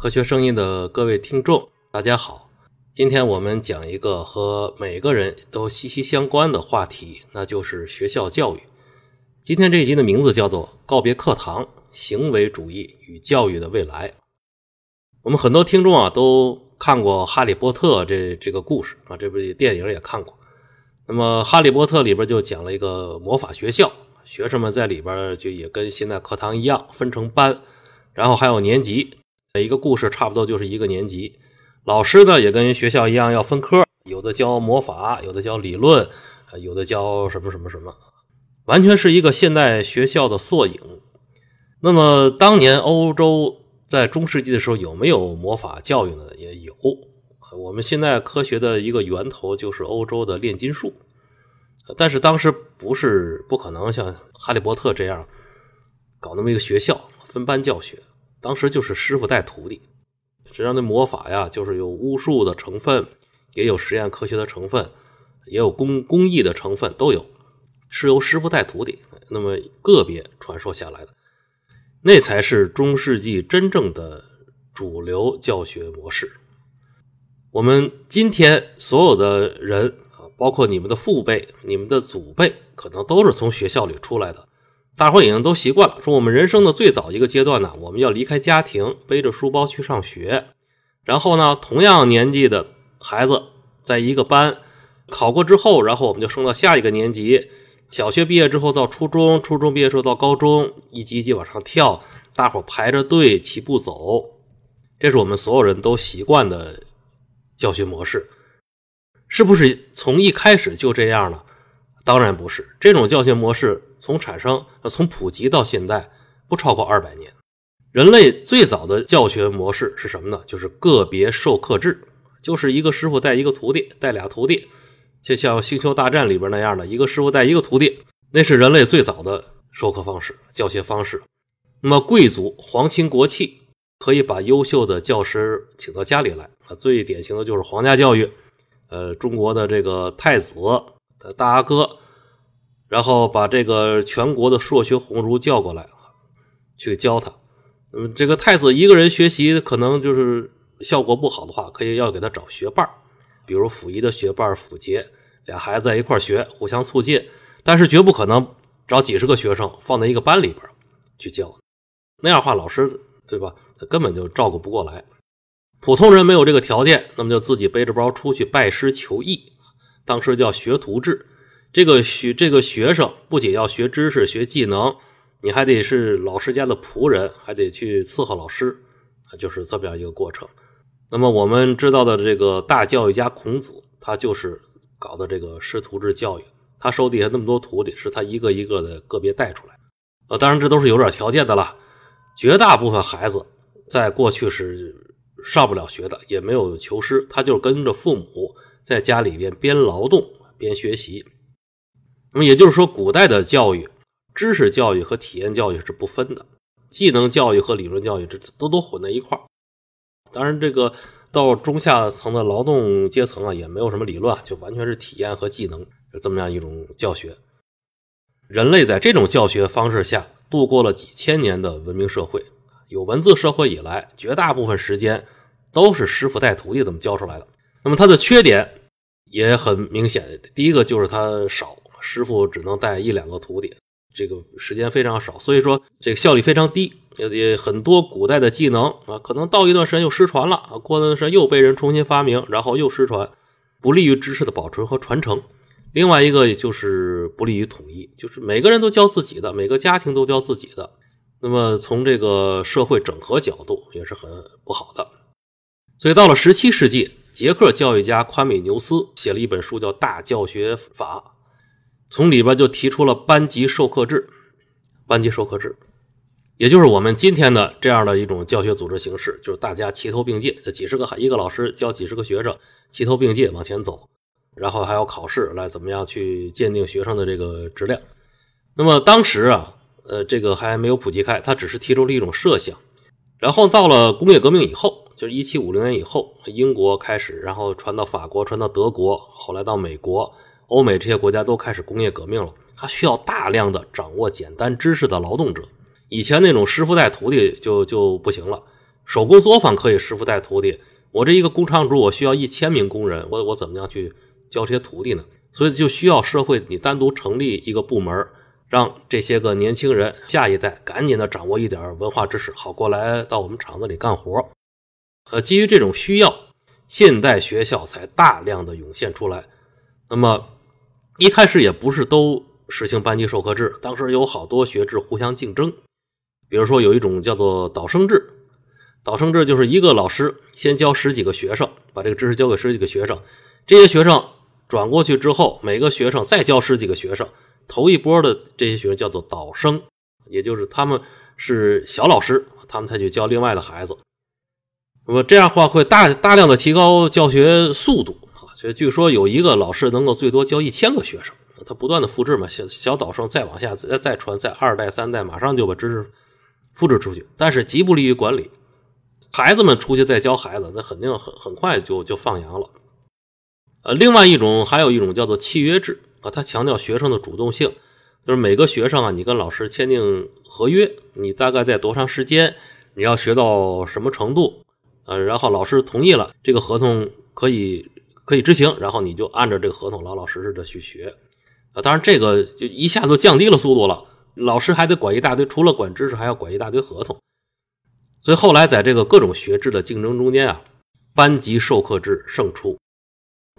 科学声音的各位听众，大家好。今天我们讲一个和每个人都息息相关的话题，那就是学校教育。今天这一集的名字叫做《告别课堂：行为主义与教育的未来》。我们很多听众啊都看过《哈利波特》这这个故事啊，这部电影也看过。那么《哈利波特》里边就讲了一个魔法学校，学生们在里边就也跟现在课堂一样，分成班，然后还有年级。每一个故事差不多就是一个年级，老师呢也跟学校一样要分科，有的教魔法，有的教理论，有的教什么什么什么，完全是一个现代学校的缩影。那么当年欧洲在中世纪的时候有没有魔法教育呢？也有。我们现在科学的一个源头就是欧洲的炼金术，但是当时不是不可能像哈利波特这样搞那么一个学校分班教学。当时就是师傅带徒弟，实际上那魔法呀，就是有巫术的成分，也有实验科学的成分，也有工工艺的成分，都有，是由师傅带徒弟，那么个别传授下来的，那才是中世纪真正的主流教学模式。我们今天所有的人啊，包括你们的父辈、你们的祖辈，可能都是从学校里出来的。大伙已经都习惯了，说我们人生的最早一个阶段呢，我们要离开家庭，背着书包去上学。然后呢，同样年纪的孩子在一个班考过之后，然后我们就升到下一个年级。小学毕业之后到初中，初中毕业之后到高中，一级一级往上跳，大伙排着队齐步走，这是我们所有人都习惯的教学模式，是不是从一开始就这样呢？当然不是，这种教学模式从产生、从普及到现在不超过二百年。人类最早的教学模式是什么呢？就是个别授课制，就是一个师傅带一个徒弟，带俩徒弟，就像《星球大战》里边那样的一个师傅带一个徒弟，那是人类最早的授课方式、教学方式。那么，贵族、皇亲国戚可以把优秀的教师请到家里来啊，最典型的就是皇家教育，呃，中国的这个太子。的大阿哥，然后把这个全国的硕学鸿儒叫过来，去教他。嗯这个太子一个人学习可能就是效果不好的话，可以要给他找学伴比如溥仪的学伴溥杰，俩孩子在一块学，互相促进。但是绝不可能找几十个学生放在一个班里边去教，那样话老师对吧？他根本就照顾不过来。普通人没有这个条件，那么就自己背着包出去拜师求艺。当时叫学徒制，这个学这个学生不仅要学知识、学技能，你还得是老师家的仆人，还得去伺候老师，啊，就是这么样一个过程。那么我们知道的这个大教育家孔子，他就是搞的这个师徒制教育，他手底下那么多徒弟，是他一个一个的个别带出来。呃，当然这都是有点条件的了。绝大部分孩子在过去是上不了学的，也没有求师，他就跟着父母。在家里边边劳动边学习，那么也就是说，古代的教育、知识教育和体验教育是不分的，技能教育和理论教育这都都混在一块儿。当然，这个到中下层的劳动阶层啊，也没有什么理论，就完全是体验和技能，就这么样一种教学。人类在这种教学方式下度过了几千年的文明社会，有文字社会以来，绝大部分时间都是师傅带徒弟这么教出来的。那么它的缺点。也很明显，第一个就是它少，师傅只能带一两个徒弟，这个时间非常少，所以说这个效率非常低。也很多古代的技能啊，可能到一段时间又失传了啊，过段时间又被人重新发明，然后又失传，不利于知识的保存和传承。另外一个就是不利于统一，就是每个人都教自己的，每个家庭都教自己的，那么从这个社会整合角度也是很不好的。所以到了十七世纪。捷克教育家宽美牛斯写了一本书，叫《大教学法》，从里边就提出了班级授课制。班级授课制，也就是我们今天的这样的一种教学组织形式，就是大家齐头并进，几十个一个老师教几十个学生，齐头并进往前走，然后还要考试来怎么样去鉴定学生的这个质量。那么当时啊，呃，这个还没有普及开，他只是提出了一种设想。然后到了工业革命以后。就是一七五零年以后，英国开始，然后传到法国，传到德国，后来到美国、欧美这些国家都开始工业革命了。它需要大量的掌握简单知识的劳动者。以前那种师傅带徒弟就就不行了，手工作坊可以师傅带徒弟，我这一个工厂主，我需要一千名工人，我我怎么样去教这些徒弟呢？所以就需要社会你单独成立一个部门，让这些个年轻人下一代赶紧的掌握一点文化知识，好过来到我们厂子里干活。呃，基于这种需要，现代学校才大量的涌现出来。那么一开始也不是都实行班级授课制，当时有好多学制互相竞争。比如说有一种叫做导生制，导生制就是一个老师先教十几个学生，把这个知识教给十几个学生，这些学生。转过去之后，每个学生再教十几个学生，头一波的这些学生叫做导生，也就是他们是小老师，他们才去教另外的孩子。那么这样话会大大量的提高教学速度！所以据说有一个老师能够最多教一千个学生，他不断的复制嘛，小小岛生再往下再再传，再二代三代马上就把知识复制出去，但是极不利于管理。孩子们出去再教孩子，那肯定很很快就就放羊了。呃，另外一种还有一种叫做契约制啊，他强调学生的主动性，就是每个学生啊，你跟老师签订合约，你大概在多长时间，你要学到什么程度，呃，然后老师同意了，这个合同可以可以执行，然后你就按照这个合同老老实实的去学，啊，当然这个就一下子降低了速度了，老师还得管一大堆，除了管知识，还要管一大堆合同，所以后来在这个各种学制的竞争中间啊，班级授课制胜出。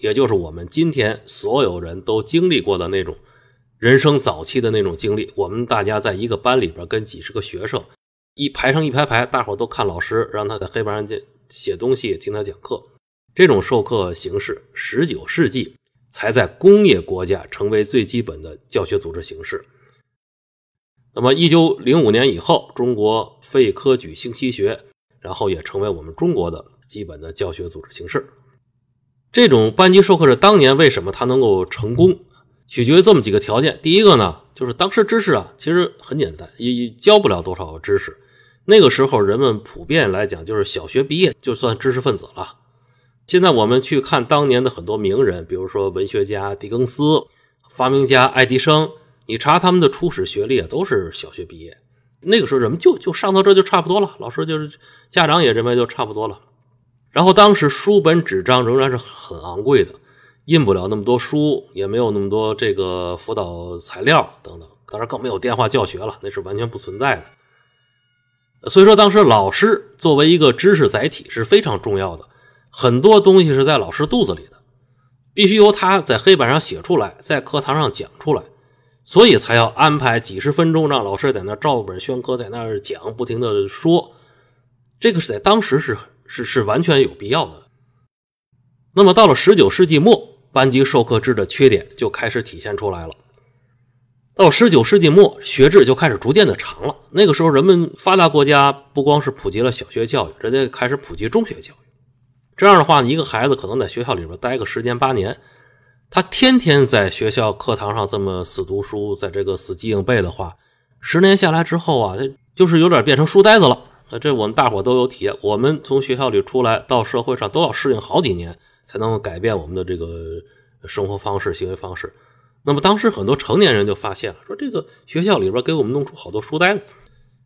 也就是我们今天所有人都经历过的那种人生早期的那种经历。我们大家在一个班里边跟几十个学生一排成一排排，大伙都看老师，让他在黑板上写写东西，听他讲课。这种授课形式，十九世纪才在工业国家成为最基本的教学组织形式。那么，一九零五年以后，中国废科举兴西学，然后也成为我们中国的基本的教学组织形式。这种班级授课是当年为什么它能够成功，取决于这么几个条件。第一个呢，就是当时知识啊，其实很简单，也教不了多少知识。那个时候人们普遍来讲，就是小学毕业就算知识分子了。现在我们去看当年的很多名人，比如说文学家狄更斯、发明家爱迪生，你查他们的初始学历啊，都是小学毕业。那个时候人们就就上到这就差不多了，老师就是家长也认为就差不多了。然后当时书本纸张仍然是很昂贵的，印不了那么多书，也没有那么多这个辅导材料等等，当然更没有电话教学了，那是完全不存在的。所以说，当时老师作为一个知识载体是非常重要的，很多东西是在老师肚子里的，必须由他在黑板上写出来，在课堂上讲出来，所以才要安排几十分钟让老师在那照本宣科，在那儿讲，不停的说，这个是在当时是。是是完全有必要的。那么到了十九世纪末，班级授课制的缺点就开始体现出来了。到十九世纪末，学制就开始逐渐的长了。那个时候，人们发达国家不光是普及了小学教育，人家开始普及中学教育。这样的话，一个孩子可能在学校里边待个十年八年，他天天在学校课堂上这么死读书，在这个死记硬背的话，十年下来之后啊，他就是有点变成书呆子了。这我们大伙都有体验，我们从学校里出来到社会上都要适应好几年，才能够改变我们的这个生活方式、行为方式。那么当时很多成年人就发现了，说这个学校里边给我们弄出好多书呆子，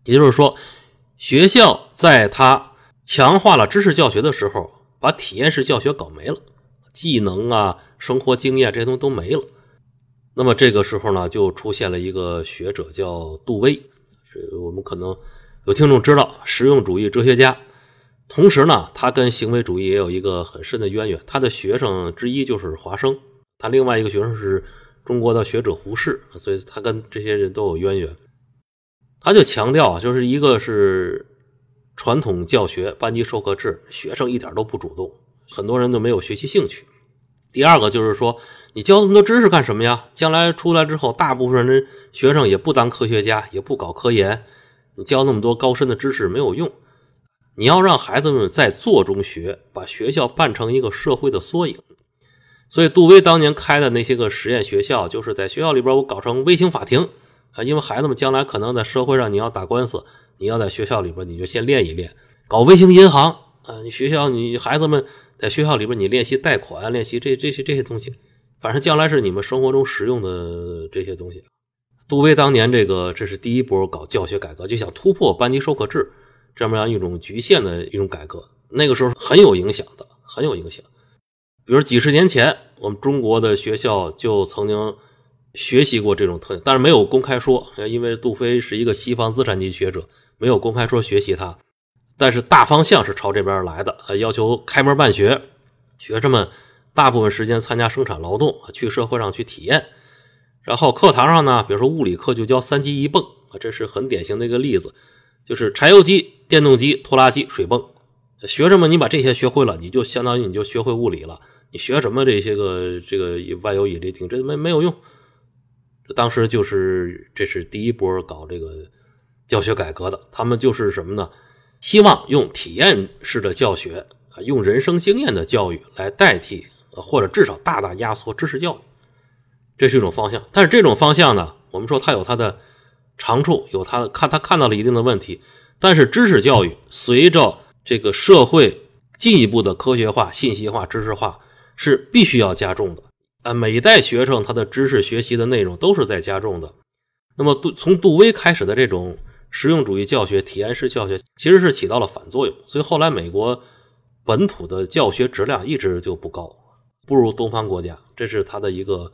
也就是说，学校在他强化了知识教学的时候，把体验式教学搞没了，技能啊、生活经验这些东西都没了。那么这个时候呢，就出现了一个学者叫杜威，是我们可能。有听众知道实用主义哲学家，同时呢，他跟行为主义也有一个很深的渊源。他的学生之一就是华生，他另外一个学生是中国的学者胡适，所以他跟这些人都有渊源。他就强调啊，就是一个是传统教学班级授课制，学生一点都不主动，很多人都没有学习兴趣。第二个就是说，你教那么多知识干什么呀？将来出来之后，大部分人学生也不当科学家，也不搞科研。你教那么多高深的知识没有用，你要让孩子们在做中学，把学校办成一个社会的缩影。所以杜威当年开的那些个实验学校，就是在学校里边我搞成微型法庭啊，因为孩子们将来可能在社会上你要打官司，你要在学校里边你就先练一练，搞微型银行啊，你学校你孩子们在学校里边你练习贷款，练习这这些这些东西，反正将来是你们生活中实用的这些东西。杜威当年这个，这是第一波搞教学改革，就想突破班级授课制。这么样一种局限的一种改革，那个时候很有影响的，很有影响。比如几十年前，我们中国的学校就曾经学习过这种特点，但是没有公开说，因为杜飞是一个西方资产级学者，没有公开说学习它。但是大方向是朝这边来的，要求开门办学，学生们大部分时间参加生产劳动，去社会上去体验。然后课堂上呢，比如说物理课就教三机一泵啊，这是很典型的一个例子，就是柴油机、电动机、拖拉机、水泵。学生们，你把这些学会了，你就相当于你就学会物理了。你学什么这些个这个万有引力挺这没没有用。当时就是这是第一波搞这个教学改革的，他们就是什么呢？希望用体验式的教学啊，用人生经验的教育来代替，或者至少大大压缩知识教育，这是一种方向。但是这种方向呢，我们说它有它的长处，有它看他看到了一定的问题。但是知识教育随着这个社会进一步的科学化、信息化、知识化是必须要加重的啊。每一代学生他的知识学习的内容都是在加重的。那么杜从杜威开始的这种。实用主义教学、体验式教学其实是起到了反作用，所以后来美国本土的教学质量一直就不高，不如东方国家，这是它的一个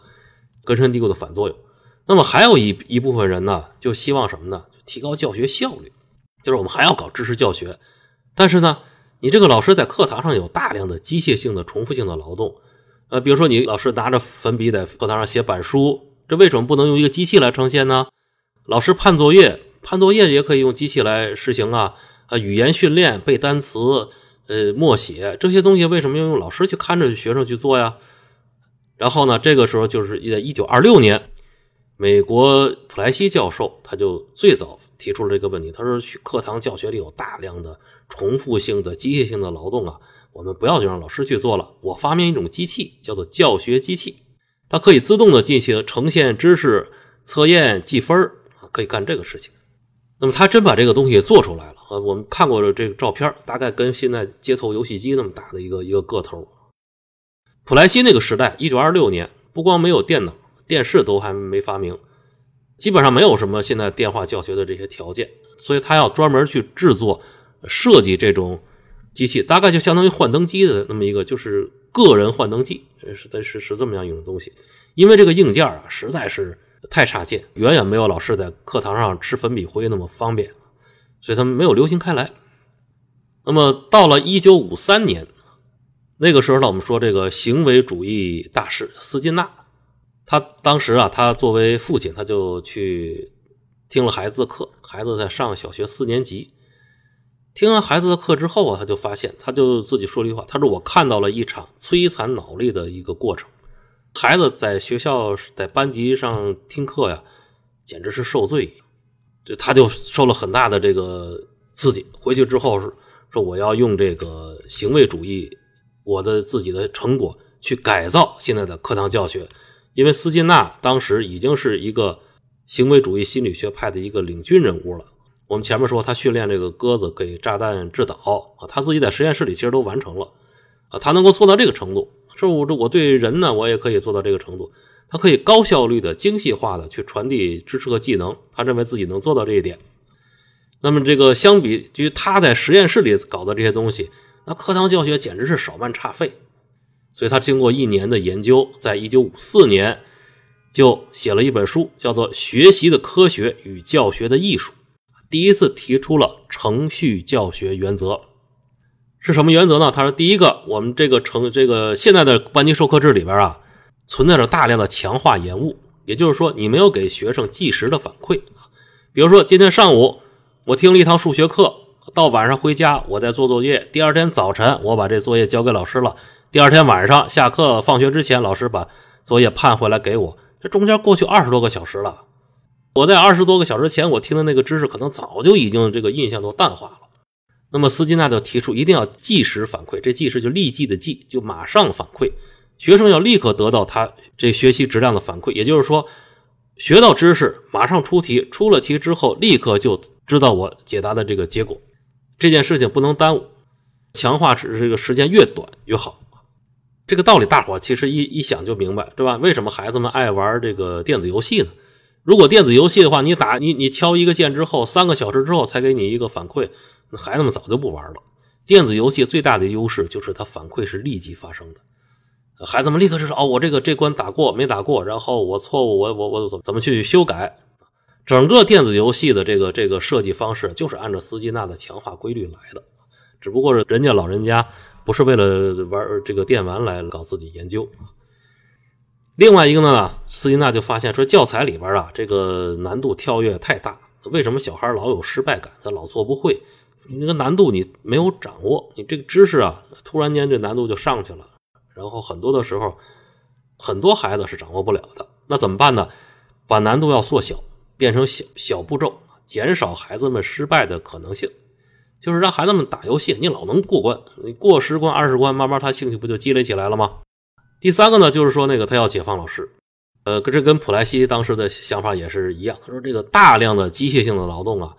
根深蒂固的反作用。那么还有一一部分人呢，就希望什么呢？提高教学效率，就是我们还要搞知识教学，但是呢，你这个老师在课堂上有大量的机械性的、重复性的劳动，呃，比如说你老师拿着粉笔在课堂上写板书，这为什么不能用一个机器来呈现呢？老师判作业。判作业也可以用机器来实行啊，啊，语言训练、背单词、呃，默写这些东西，为什么要用老师去看着学生去做呀？然后呢，这个时候就是在一九二六年，美国普莱西教授他就最早提出了这个问题，他说课堂教学里有大量的重复性的机械性的劳动啊，我们不要就让老师去做了，我发明一种机器，叫做教学机器，它可以自动的进行呈现知识、测验、记分啊，可以干这个事情。那么他真把这个东西做出来了啊！我们看过这个照片，大概跟现在街头游戏机那么大的一个一个个头。普莱西那个时代，一九二六年，不光没有电脑，电视都还没发明，基本上没有什么现在电话教学的这些条件，所以他要专门去制作、设计这种机器，大概就相当于幻灯机的那么一个，就是个人幻灯机，是是是这么样一种东西。因为这个硬件啊，实在是。太差劲，远远没有老师在课堂上吃粉笔灰那么方便，所以他们没有流行开来。那么到了一九五三年，那个时候呢，我们说这个行为主义大师斯金纳，他当时啊，他作为父亲，他就去听了孩子的课。孩子在上小学四年级，听完孩子的课之后啊，他就发现，他就自己说了一句话，他说：“我看到了一场摧残脑力的一个过程。”孩子在学校在班级上听课呀，简直是受罪，这他就受了很大的这个刺激。回去之后说我要用这个行为主义，我的自己的成果去改造现在的课堂教学。因为斯金纳当时已经是一个行为主义心理学派的一个领军人物了。我们前面说他训练这个鸽子给炸弹制导啊，他自己在实验室里其实都完成了啊，他能够做到这个程度。说我这我对人呢，我也可以做到这个程度。他可以高效率的、精细化的去传递知识和技能。他认为自己能做到这一点。那么，这个相比于他在实验室里搞的这些东西，那课堂教学简直是少半差费。所以他经过一年的研究，在一九五四年就写了一本书，叫做《学习的科学与教学的艺术》，第一次提出了程序教学原则。是什么原则呢？他说：“第一个，我们这个成这个现在的班级授课制里边啊，存在着大量的强化延误，也就是说，你没有给学生计时的反馈。比如说，今天上午我听了一堂数学课，到晚上回家我在做作业，第二天早晨我把这作业交给老师了，第二天晚上下课放学之前，老师把作业判回来给我，这中间过去二十多个小时了。我在二十多个小时前我听的那个知识，可能早就已经这个印象都淡化了。”那么斯金纳就提出，一定要即时反馈。这即时就立即的即，就马上反馈。学生要立刻得到他这学习质量的反馈。也就是说，学到知识，马上出题，出了题之后，立刻就知道我解答的这个结果。这件事情不能耽误，强化是这个时间越短越好。这个道理大伙其实一一想就明白，对吧？为什么孩子们爱玩这个电子游戏呢？如果电子游戏的话，你打你你敲一个键之后，三个小时之后才给你一个反馈，孩子们早就不玩了。电子游戏最大的优势就是它反馈是立即发生的，孩子们立刻知道哦，我这个这关打过没打过，然后我错误，我我我怎么怎么去修改。整个电子游戏的这个这个设计方式就是按照斯金纳的强化规律来的，只不过是人家老人家不是为了玩这个电玩来搞自己研究。另外一个呢，斯金纳就发现说教材里边啊这个难度跳跃太大，为什么小孩老有失败感，他老做不会？你那个难度你没有掌握，你这个知识啊突然间这难度就上去了，然后很多的时候很多孩子是掌握不了的，那怎么办呢？把难度要缩小。变成小小步骤，减少孩子们失败的可能性，就是让孩子们打游戏，你老能过关，你过十关二十关，慢慢他兴趣不就积累起来了吗？第三个呢，就是说那个他要解放老师，呃，这跟普莱西当时的想法也是一样。他说这个大量的机械性的劳动啊，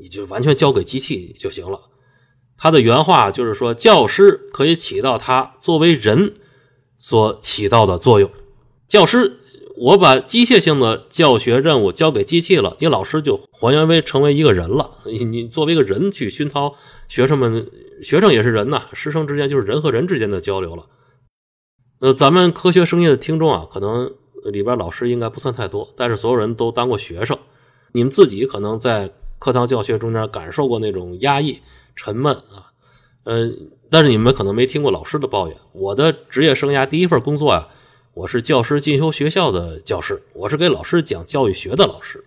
你就完全交给机器就行了。他的原话就是说，教师可以起到他作为人所起到的作用，教师。我把机械性的教学任务交给机器了，你老师就还原为成为一个人了。你你作为一个人去熏陶学生们，学生也是人呐，师生之间就是人和人之间的交流了。呃，咱们科学声音的听众啊，可能里边老师应该不算太多，但是所有人都当过学生，你们自己可能在课堂教学中间感受过那种压抑、沉闷啊，呃，但是你们可能没听过老师的抱怨。我的职业生涯第一份工作啊。我是教师进修学校的教师，我是给老师讲教育学的老师，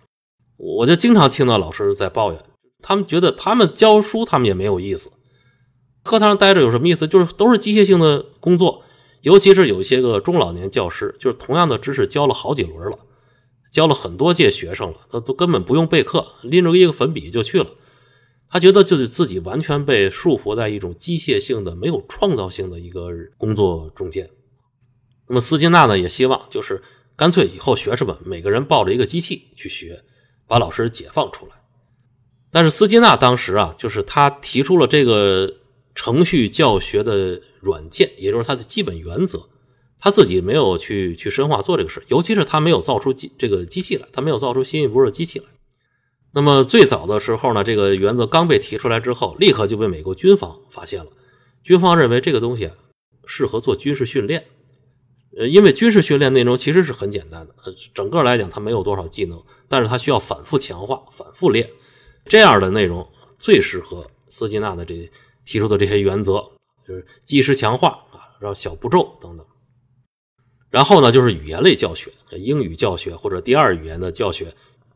我就经常听到老师在抱怨，他们觉得他们教书他们也没有意思，课堂上待着有什么意思？就是都是机械性的工作，尤其是有一些个中老年教师，就是同样的知识教了好几轮了，教了很多届学生了，他都根本不用备课，拎着一个粉笔就去了，他觉得就是自己完全被束缚在一种机械性的、没有创造性的一个工作中间。那么斯金纳呢，也希望就是干脆以后学生们每个人抱着一个机器去学，把老师解放出来。但是斯金纳当时啊，就是他提出了这个程序教学的软件，也就是他的基本原则，他自己没有去去深化做这个事，尤其是他没有造出机这个机器来，他没有造出新一波的机器来。那么最早的时候呢，这个原则刚被提出来之后，立刻就被美国军方发现了，军方认为这个东西啊适合做军事训练。呃，因为军事训练内容其实是很简单的，呃，整个来讲它没有多少技能，但是它需要反复强化、反复练，这样的内容最适合斯金纳的这提出的这些原则，就是即时强化啊，然后小步骤等等。然后呢，就是语言类教学，英语教学或者第二语言的教学。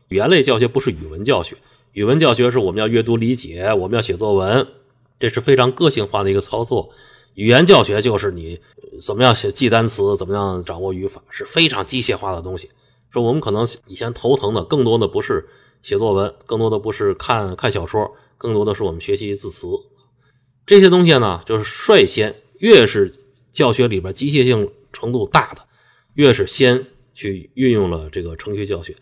语言类教学不是语文教学，语文教学是我们要阅读理解，我们要写作文，这是非常个性化的一个操作。语言教学就是你怎么样写记单词，怎么样掌握语法，是非常机械化的东西。说我们可能以前头疼的，更多的不是写作文，更多的不是看看小说，更多的是我们学习字词。这些东西呢，就是率先越是教学里边机械性程度大的，越是先去运用了这个程序教学。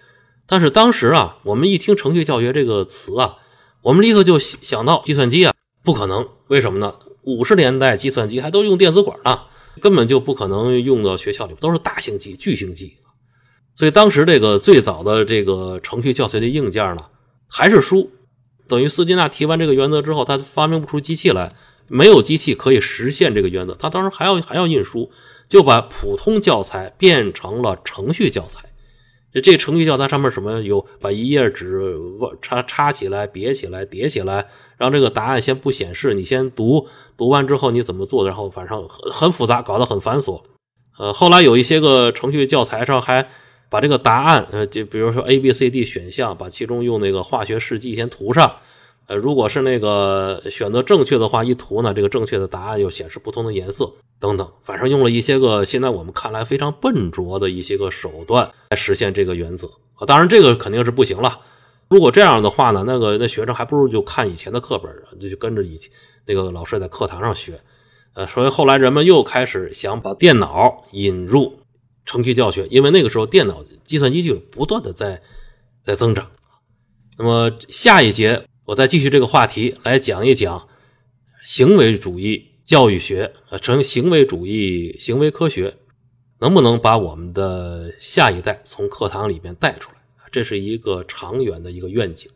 但是当时啊，我们一听程序教学这个词啊，我们立刻就想到计算机啊，不可能，为什么呢？五十年代计算机还都用电子管呢，根本就不可能用到学校里，都是大型机、巨型机。所以当时这个最早的这个程序教学的硬件呢，还是书。等于斯金纳提完这个原则之后，他发明不出机器来，没有机器可以实现这个原则，他当时还要还要印书，就把普通教材变成了程序教材。这程序教材上面什么有把一页纸插插起来、别起来、叠起来，让这个答案先不显示，你先读，读完之后你怎么做，然后反正很很复杂，搞得很繁琐。呃，后来有一些个程序教材上还把这个答案，呃，就比如说 A、B、C、D 选项，把其中用那个化学试剂先涂上。呃，如果是那个选择正确的话，一涂呢，这个正确的答案又显示不同的颜色，等等，反正用了一些个现在我们看来非常笨拙的一些个手段来实现这个原则啊。当然，这个肯定是不行了。如果这样的话呢，那个那学生还不如就看以前的课本，就就跟着以前那个老师在课堂上学。呃，所以后来人们又开始想把电脑引入程序教学，因为那个时候电脑计算机就不断的在在增长。那么下一节。我再继续这个话题来讲一讲行为主义教育学啊，成行为主义行为科学能不能把我们的下一代从课堂里面带出来？这是一个长远的一个愿景。